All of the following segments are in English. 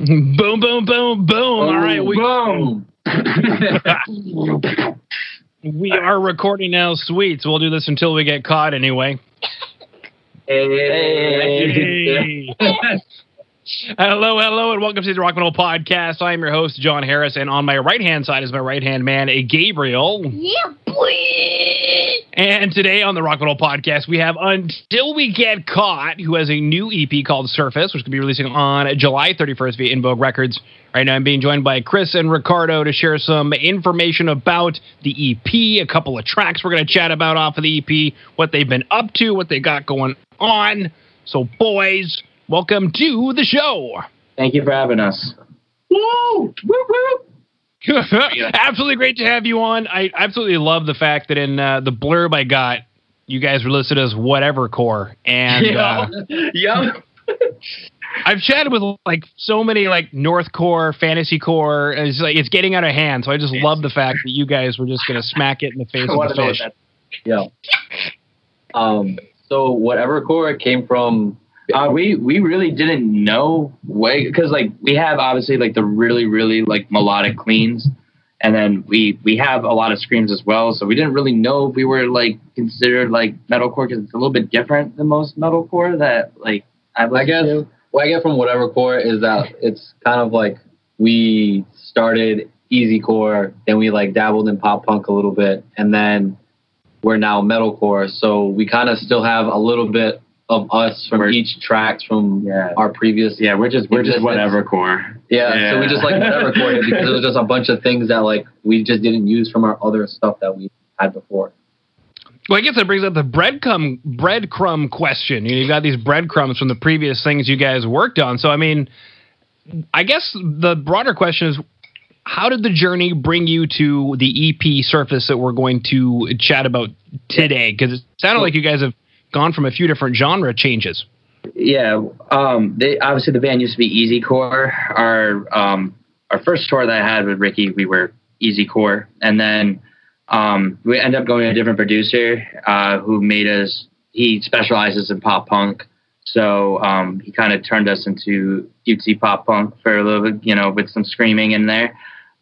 boom, boom, boom, boom. All right, we, boom. we are recording now, sweets. We'll do this until we get caught anyway. Hey. Hey. hello, hello, and welcome to the Rock and Roll Podcast. I am your host, Jon Harris, and on my right hand side is my right hand man, a Gabriel. Yeah, boy. And today on the Rock and Roll Podcast, we have Until We Get Caught, who has a new EP called Surface, which will be releasing on July 31st via Invoke Records. Right now, I'm being joined by Chris and Ricardo to share some information about the EP, a couple of tracks we're going to chat about off of the EP, what they've been up to, what they got going on. So, boys, welcome to the show. Thank you for having us. Woo! Woo woo! absolutely great to have you on. I absolutely love the fact that in uh, the blurb I got, you guys were listed as whatever core, and uh, Yep. I've chatted with like so many like North Core, Fantasy Core. and It's like it's getting out of hand. So I just love the fact that you guys were just gonna smack it in the face I of the know fish. that- Yeah. Um. So whatever core came from. Uh, we we really didn't know way because like we have obviously like the really really like melodic cleans, and then we we have a lot of screams as well. So we didn't really know if we were like considered like metalcore because it's a little bit different than most metalcore that like I've I guess to. what I get from whatever core is that it's kind of like we started easy core, then we like dabbled in pop punk a little bit, and then we're now metalcore. So we kind of still have a little bit of us from We're- each tracks from Yeah. our previous. Yeah, we're just we're just whatever core. Yeah, so we just like whatever core because it was just a bunch of things that like we just didn't use from our other stuff that we had before. Well, I guess that brings up the breadcrumb breadcrumb question. You know, you got these breadcrumbs from the previous things you guys worked on. So I mean, I guess the broader question is how did the journey bring you to the EP surface that we're going to chat about today? Because it sounded like you guys have gone from a few different genre changes. Yeah, um, they obviously the band used to be Easy Core. Our um, our first tour that I had with Ricky, we were Easy Core, and then um, we ended up going to a different producer uh, who made us. He specializes in pop punk, so um, he kind of turned us into cutesy pop punk for a little bit, you know, with some screaming in there.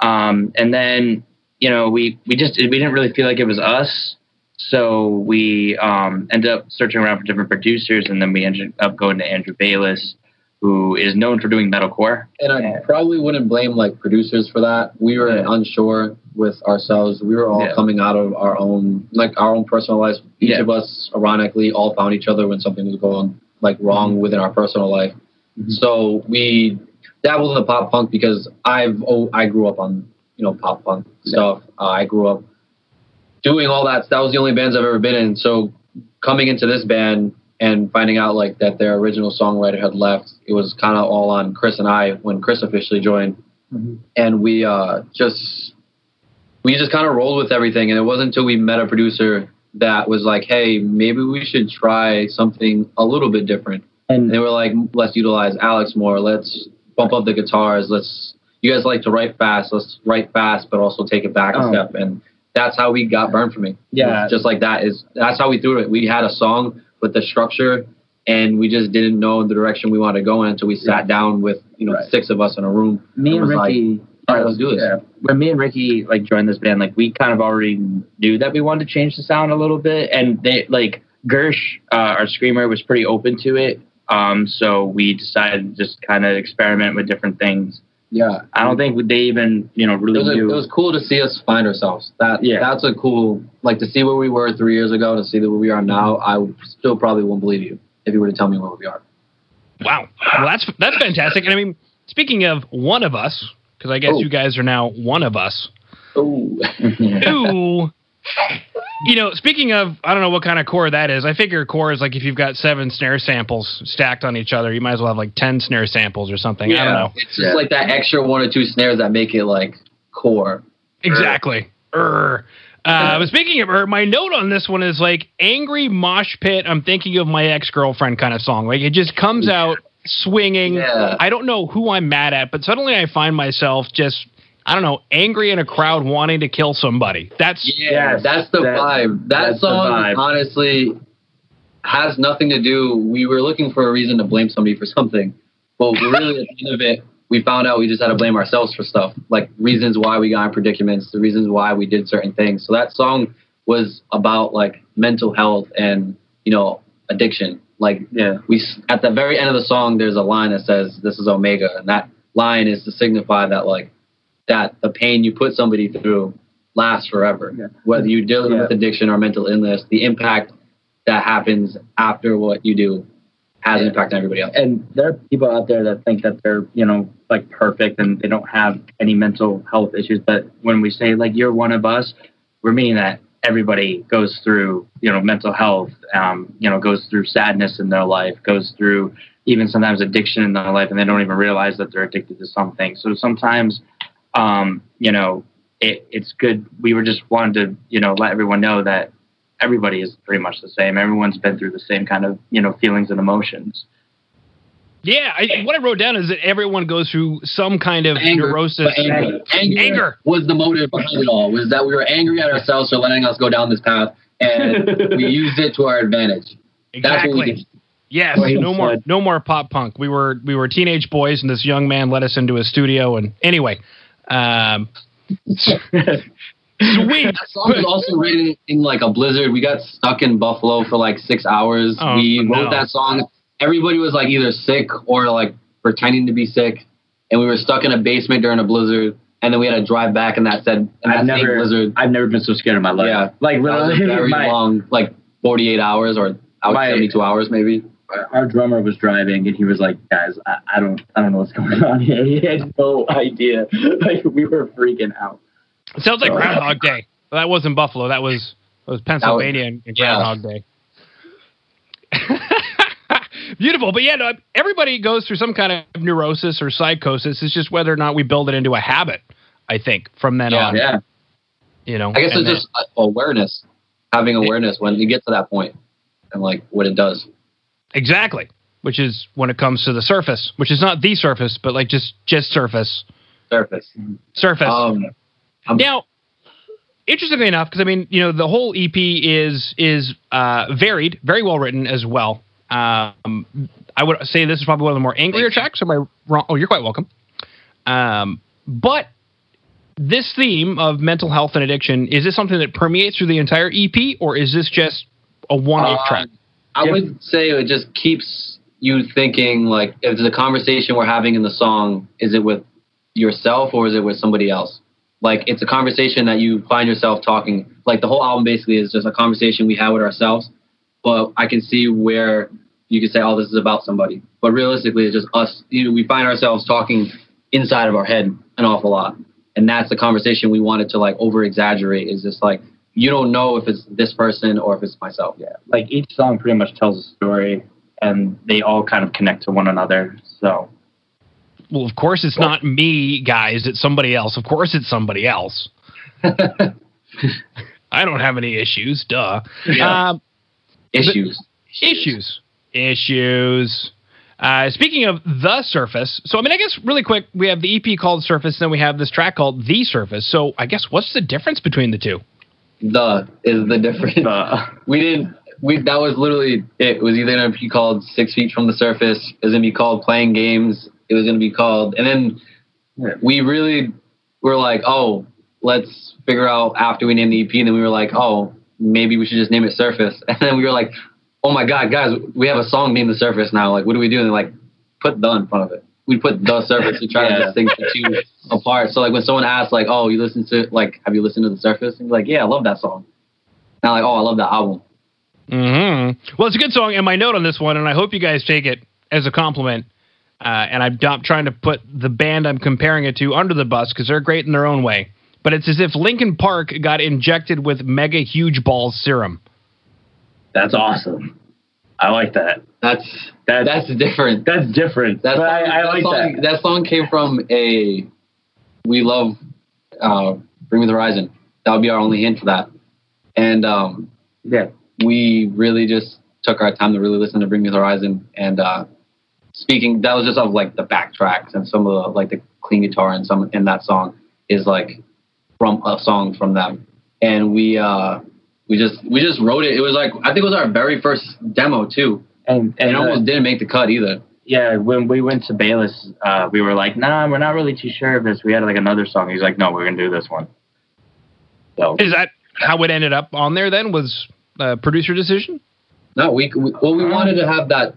Um, and then you know we we just we didn't really feel like it was us. So we um, ended up searching around for different producers, and then we ended up going to Andrew Bayless, who is known for doing metalcore. And I probably wouldn't blame like producers for that. We were Yeah. unsure with ourselves. We were all Yeah. coming out of our own like our own personal lives. Each Yeah. of us ironically all found each other when something was going like wrong within our personal life. Mhm. So we dabbled in the pop punk because I've oh, I grew up on you know pop punk stuff. Uh, I grew up doing all that. That was the only bands I've ever been in. So coming into this band and finding out like that their original songwriter had left, it was kind of all on Chris and I when Chris officially joined, and we uh, just we just kind of rolled with everything. And it wasn't until we met a producer that was like, "Hey, maybe we should try something a little bit different." And they were like, "Let's utilize Alex more. Let's bump up the guitars. Let's you guys like to write fast. Let's write fast, but also take it back a Oh. step." And that's how we got burned for me. Yeah. just like that is that's how we threw it. We had a song with the structure, and we just didn't know the direction we wanted to go in until we sat down with you know Right. six of us in a room. Me It and was like, Ricky. all right, let's do this. Yeah. When me and Ricky like joined this band, like we kind of already knew that we wanted to change the sound a little bit, and they like Gersh, uh, our screamer, was pretty open to it. Um, so we decided to just kind of experiment with different things. Yeah, I don't think they even, you know, it really was, a, knew. it was cool to see us find ourselves. That Yeah. that's a cool like to see where we were three years ago and to see where we are now. I still probably won't believe you if you were to tell me where we are. Wow. Well, that's that's fantastic. And I mean, speaking of one of us, because I guess Oh. you guys are now one of us. Oh, Who, you know, speaking of, I don't know what kind of core that is. I figure core is like if you've got seven snare samples stacked on each other, you might as well have like ten snare samples or something. I don't know. it's just like that extra one or two snares that make it like core. Exactly. Err. Uh, but speaking of her, my note on this one is like angry mosh pit. I'm thinking of my ex girlfriend kind of song. Like it just comes out swinging. Yeah. I don't know who I'm mad at, but suddenly I find myself just I don't know angry in a crowd wanting to kill somebody. That's Yeah, that's the that- vibe. That that's song vibe. honestly has nothing to do. We were looking for a reason to blame somebody for something, but really at the end of it, we we found out we just had to blame ourselves for stuff, like reasons why we got in predicaments, the reasons why we did certain things. So that song was about like mental health and you know addiction. Like Yeah. we at the very end of the song, there's a line that says, "This is Omega," and that line is to signify that like that the pain you put somebody through lasts forever. Yeah. Whether you're dealing Yeah. with addiction or mental illness, the impact that happens after what you do has an Yeah. impact on everybody else. and there are people out there that think that they're you know like perfect and they don't have any mental health issues but when we say like you're one of us we're meaning that everybody goes through you know mental health um, you know goes through sadness in their life goes through even sometimes addiction in their life and they don't even realize that they're addicted to something so sometimes um, you know it, it's good we were just wanted to you know let everyone know that everybody is pretty much the same everyone's been through the same kind of you know feelings and emotions Yeah, I, what I wrote down is that everyone goes through some kind of Anger, neurosis. but anger, anger, Anger. was the motive behind it all. Was that we were angry at ourselves for letting us go down this path, and we used it to our advantage. That's what we Exactly. did. Yes, Well, he no more, said- no more pop punk. We were we were teenage boys, and this young man led us into his studio. And anyway, um, sweet. That song was also written in like a blizzard. We got stuck in Buffalo for like six hours. Oh, we no. wrote that song. Everybody was like either sick or like pretending to be sick, and we were stuck in a basement during a blizzard. And then we had to drive back in that said in that I've same never, blizzard. I've never been so scared in my life. Yeah. like That was a literally, very my, long, like 48 hours or out My- 72 hours maybe. Our drummer was driving and he was like, "Guys, I, I don't, I don't know what's going on here." He had no idea. Like we were freaking out. It sounds like. Groundhog Day. Well, that wasn't Buffalo. That was that was Pennsylvania and and yeah. Groundhog Day. Beautiful, but yeah, no, everybody goes through some kind of neurosis or psychosis. It's just whether or not we build it into a habit. I think from then Yeah. on, Yeah, you know. I guess it's then- just awareness, having awareness when you get to that point and like what it does. Exactly, which is when it comes to the surface, which is not the surface, but like just just surface, Surface. surface. Um, Now, interestingly enough, because I mean, you know, the whole EP is is uh, varied, very well written as well. Um, I would say this is probably one of the more angrier tracks. Am I wrong? Oh, you're quite welcome. Um, but this theme of mental health and addiction is this something that permeates through the entire EP, or is this just a one-off Um, track? I would say it just keeps you thinking like if the conversation we're having in the song is it with yourself or is it with somebody else? Like it's a conversation that you find yourself talking. Like the whole album basically is just a conversation we have with ourselves. But I can see where you could say, "Oh, this is about somebody," but realistically, it's just us. You know, we find ourselves talking inside of our head an awful lot, and that's the conversation we wanted to like over exaggerate. Is just like you don't know if it's this person or if it's myself. yeah. Like each song pretty much tells a story, and they all kind of connect to one another. So Well, of course, it's not me, guys. It's somebody else. Of course, it's somebody else. I don't have any issues. Duh. Yeah. Um, issues. issues issues uh, speaking of the surface so i mean i guess really quick we have the ep called surface and then we have this track called the surface so i guess what's the difference between the two The is the difference. we didn't. We that was literally it. It was either gonna be called Six Feet from the Surface. It was gonna be called Playing Games. It was gonna be called, and then Yeah. we really were like, oh, let's figure out after we named the EP, and then we were like, oh, maybe we should just name it Surface, and then we were like, oh my god, guys, we have a song named The Surface now. Like, what do we do? And they're like, put the in front of it. We put the surface to try Yeah. to distinguish the two apart. So like when someone asks like, oh, you listen to like, have you listened to The Surface? And you're like, yeah, I love that song. Now like, oh, I love that album. hmm well it's a good song and my note on this one and i hope you guys take it as a compliment uh, and i'm not trying to put the band i'm comparing it to under the bus because they're great in their own way but it's as if Linkin Park got injected with mega huge balls serum that's awesome. I like that. That's That's that's different. that's different. That song, I, I that like song, that. song came from a we love uh, Bring Me the Horizon. That would be our only hint for that. And um, Yeah, we really just took our time to really listen to Bring Me the Horizon. And uh, speaking, that was just of like the backtracks and some of the like the clean guitar and some in that song is like from a song from them. And we uh, we just we just wrote it. It was like I think it was our very first demo too. and And and it uh, almost didn't make the cut either. yeah, when we went to Bayless, uh, we were like, nah, we're not really too sure of this. We had like another song. He's like, no, we're gonna do this one. So Is that how it ended up on there? Then was uh, producer decision. No, we, we well we wanted to have that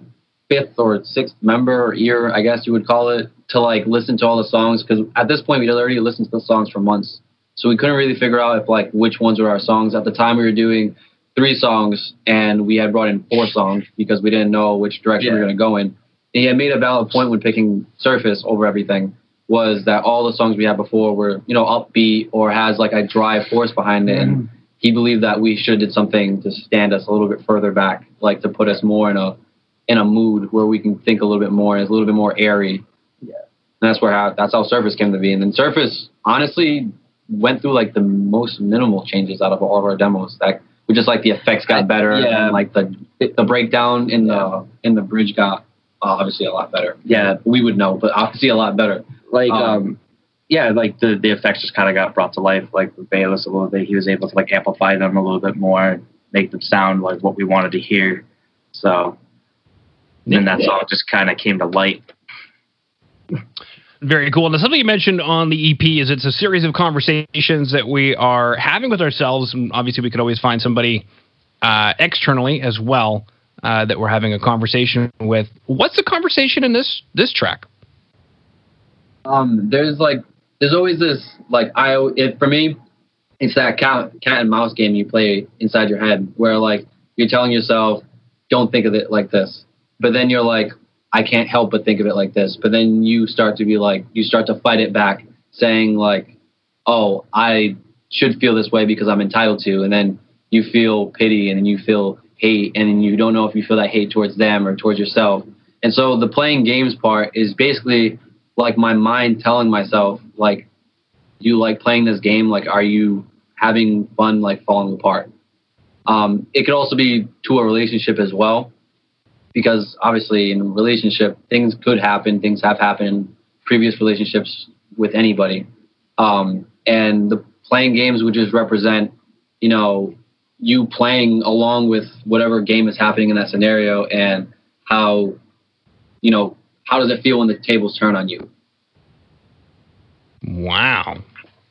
fifth or sixth member or ear, I guess you would call it, to like listen to all the songs because at this point we'd already listened to the songs for months, so we couldn't really figure out if like which ones were our songs. At the time, we were doing three songs and we had brought in four songs because we didn't know which direction we were going to go in. And he had made a valid point when picking Surface over everything was that all the songs we had before were you know upbeat or has like a drive force behind it and mm-hmm. he believed that we should have did something to stand us a little bit further back, like to put us more in a in a mood where we can think a little bit more and it's a little bit more airy. Yeah. And that's where how that's how Surface came to be. And then Surface honestly went through like the most minimal changes out of all of our demos. Like we just like the effects got better Yeah. and like the the breakdown in the in the bridge got uh, obviously a lot better. Yeah. We would know, but obviously a lot better. like Um, um, yeah like the the effects just kind of got brought to life like with Bayless a little bit he was able to like amplify them a little bit more make them sound like what we wanted to hear so then that song just kind of came to light Very cool. Now, something you mentioned on the EP is it's a series of conversations that we are having with ourselves, and obviously we could always find somebody uh, externally as well uh, that we're having a conversation with. What's the conversation in this this track? um, there's like there's always this like I it, for me it's that cat cat and mouse game you play inside your head where like you're telling yourself don't think of it like this but then you're like I can't help but think of it like this. But then you start to be like you start to fight it back saying like oh I should feel this way because I'm entitled to. And then you feel pity and then you feel hate and then you don't know if you feel that hate towards them or towards yourself. And so the playing games part is basically like my mind telling myself like you like playing this game? Like are you having fun like falling apart? Um, it could also be to a relationship as well because obviously in a relationship things could happen things have happened in previous relationships with anybody. Um, and the playing games would just represent you know you playing along with whatever game is happening in that scenario and how you know how does it feel when the tables turn on you? Wow.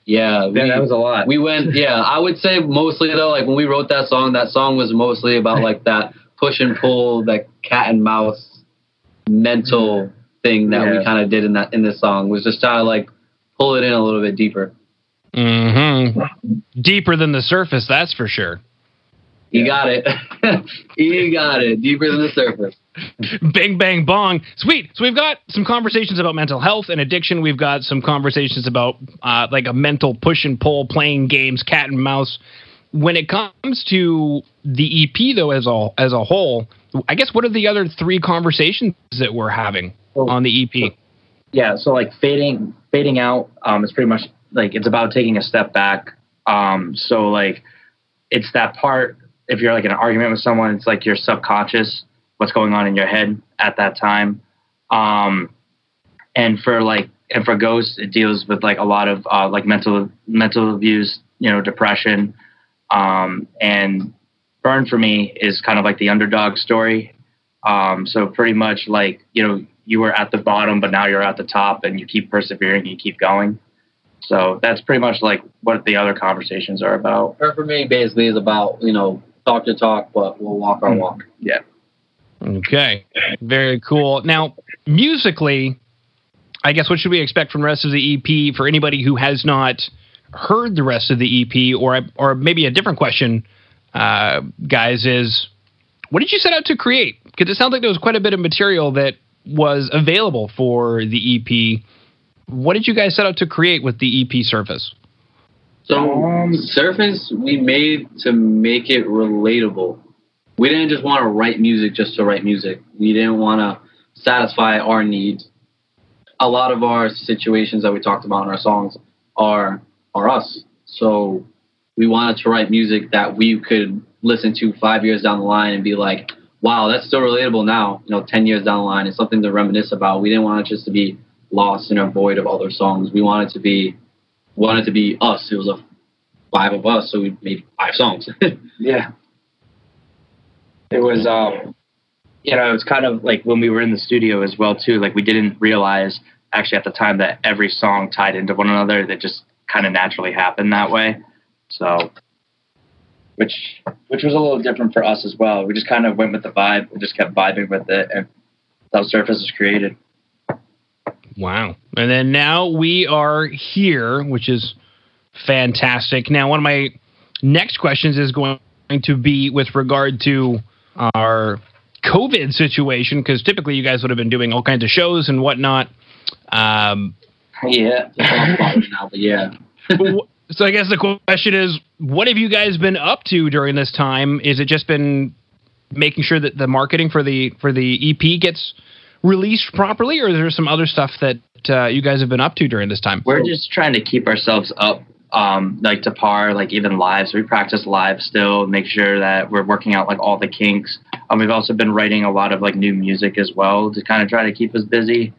yeah, we, yeah that was a lot. we went yeah i would say mostly though like when we wrote that song that song was mostly about like that push and pull that cat and mouse mental thing that Yeah. we kind of did in that in this song was just trying to like pull it in a little bit deeper. Mm-hmm. Deeper than the surface, that's for sure. you got it. You got it. Deeper than the surface. Bang bang bong. Sweet. So we've got some conversations about mental health and addiction. We've got some conversations about uh, like a mental push and pull playing games cat and mouse when it comes to the ep though as a as a whole i guess what are the other three conversations that we're having Oh. on the ep yeah so like fading fading out um is pretty much like it's about taking a step back. Um so like it's that part if you're like in an argument with someone it's like your subconscious what's going on in your head at that time. Um and for like and for ghosts it deals with like a lot of uh like mental mental abuse you know depression um and burn for me is kind of like the underdog story. Um so pretty much like you know you were at the bottom but now you're at the top and you keep persevering and you keep going. So that's pretty much like what the other conversations are about. Her for me basically is about you know talk to talk but we'll walk our Mm. walk. Yeah. Okay. Very cool. Now musically i guess what should we expect from the rest of the ep for anybody who has not heard the rest of the ep or or maybe a different question uh, guys is what did you set out to create because it sounds like there was quite a bit of material that was available for the ep what did you guys set out to create with the ep surface So Um, Surface we made to make it relatable. We didn't just want to write music just to write music. We didn't want to satisfy our needs. A lot of our situations that we talked about in our songs are are us. So we wanted to write music that we could listen to five years down the line and be like, wow, that's still relatable now. You know, ten years down the line, it's something to reminisce about. We didn't want it just to be lost in a void of other songs. We wanted to be wanted to be us. It was a five of us, so we made five songs. Yeah. It was um you know, it was kind of like when we were in the studio as well too. Like we didn't realize actually at the time that every song tied into one another. That just kind of naturally happened that way. So, which which was a little different for us as well. We just kind of went with the vibe. We just kept vibing with it, and that's how Surface was created. Wow. And then now we are here, which is fantastic. Now, one of my next questions is going to be with regard to our COVID situation, because typically you guys would have been doing all kinds of shows and whatnot. Um, Yeah. now, yeah. So I guess the question is, what have you guys been up to during this time? Is it just been making sure that the marketing for the for the EP gets released properly, or is there some other stuff that uh, you guys have been up to during this time? We're just trying to keep ourselves up, um, like to par, like even live. So we practice live still, make sure that we're working out like all the kinks. Um, we've also been writing a lot of like new music as well to kind of try to keep us busy.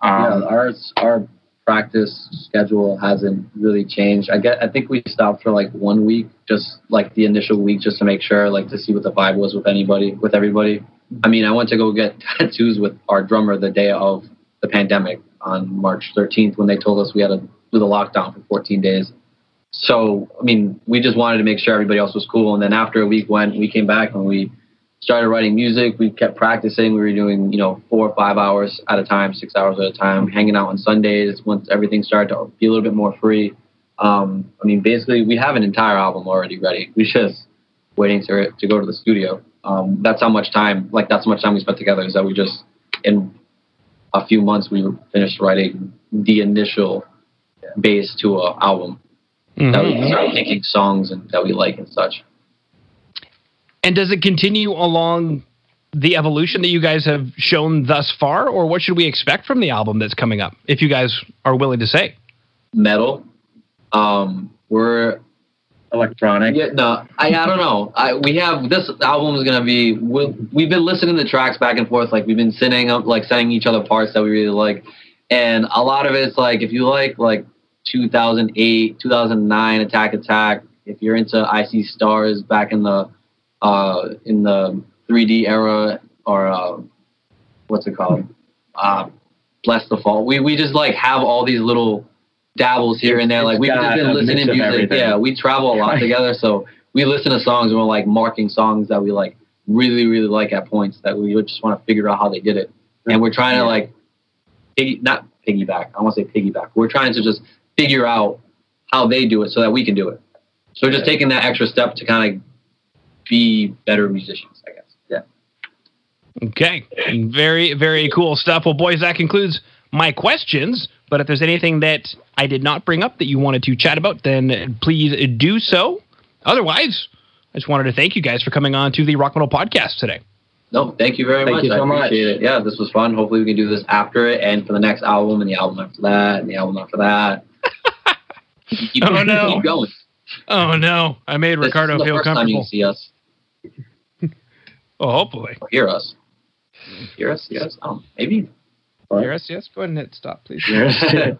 Um, yeah, our our practice schedule hasn't really changed. I get I think we stopped for like one week, just like the initial week, just to make sure, like to see what the vibe was with anybody, with everybody. I mean, I went to go get tattoos with our drummer the day of the pandemic on March 13th when they told us we had to do the lockdown for 14 days. So, I mean, we just wanted to make sure everybody else was cool. And then after a week went, we came back and we started writing music. We kept practicing. We were doing, you know, four or five hours at a time, six hours at a time, hanging out on Sundays once everything started to be a little bit more free. Um, I mean, basically, we have an entire album already ready. We just waiting to to go to the studio. Um, that's how much time, like that's how much time we spent together. Is that we just in a few months we finished writing the initial base to a album. Mm-hmm. That we started picking songs and that we like and such. And does it continue along the evolution that you guys have shown thus far, or what should we expect from the album that's coming up? If you guys are willing to say. Metal. Um, we're electronic. Yeah, no, I, I don't know. I, we have this album is gonna be. we we've been listening to tracks back and forth. Like we've been sending up, like sending each other parts that we really like, and a lot of it's like if you like like 2008, 2009 Attack Attack. If you're into I See Stars back in the uh in the 3D era or uh, what's it called? Uh, Blessthefall. We we just like have all these little dabbles here and there. Like we've just been listening to music. Yeah, we travel a lot together, so we listen to songs and we're like marking songs that we like really really like at points that we just want to figure out how they did it, and we're trying to like piggy not piggyback. I want to say piggyback. We're trying to just figure out how they do it so that we can do it. So we're just taking that extra step to kind of be better musicians, I guess. Yeah. Okay. Very, very cool stuff. Well, boys, that concludes my questions. But if there's anything that I did not bring up that you wanted to chat about, then please do so. Otherwise, I just wanted to thank you guys for coming on to the Rock Metal Podcast today. No, thank you very Thank much. you so I much. it. Yeah, this was fun. Hopefully we can do this after it and for the next album and the album after that and the album after that. keep, Oh, no. keep going. Oh, no. I made This Ricardo is the feel first time you comfortable. can see us Oh, hopefully. or hear us. Hear us? Yes. Um, maybe. Yes, yes. Go ahead and hit stop, please. Yes.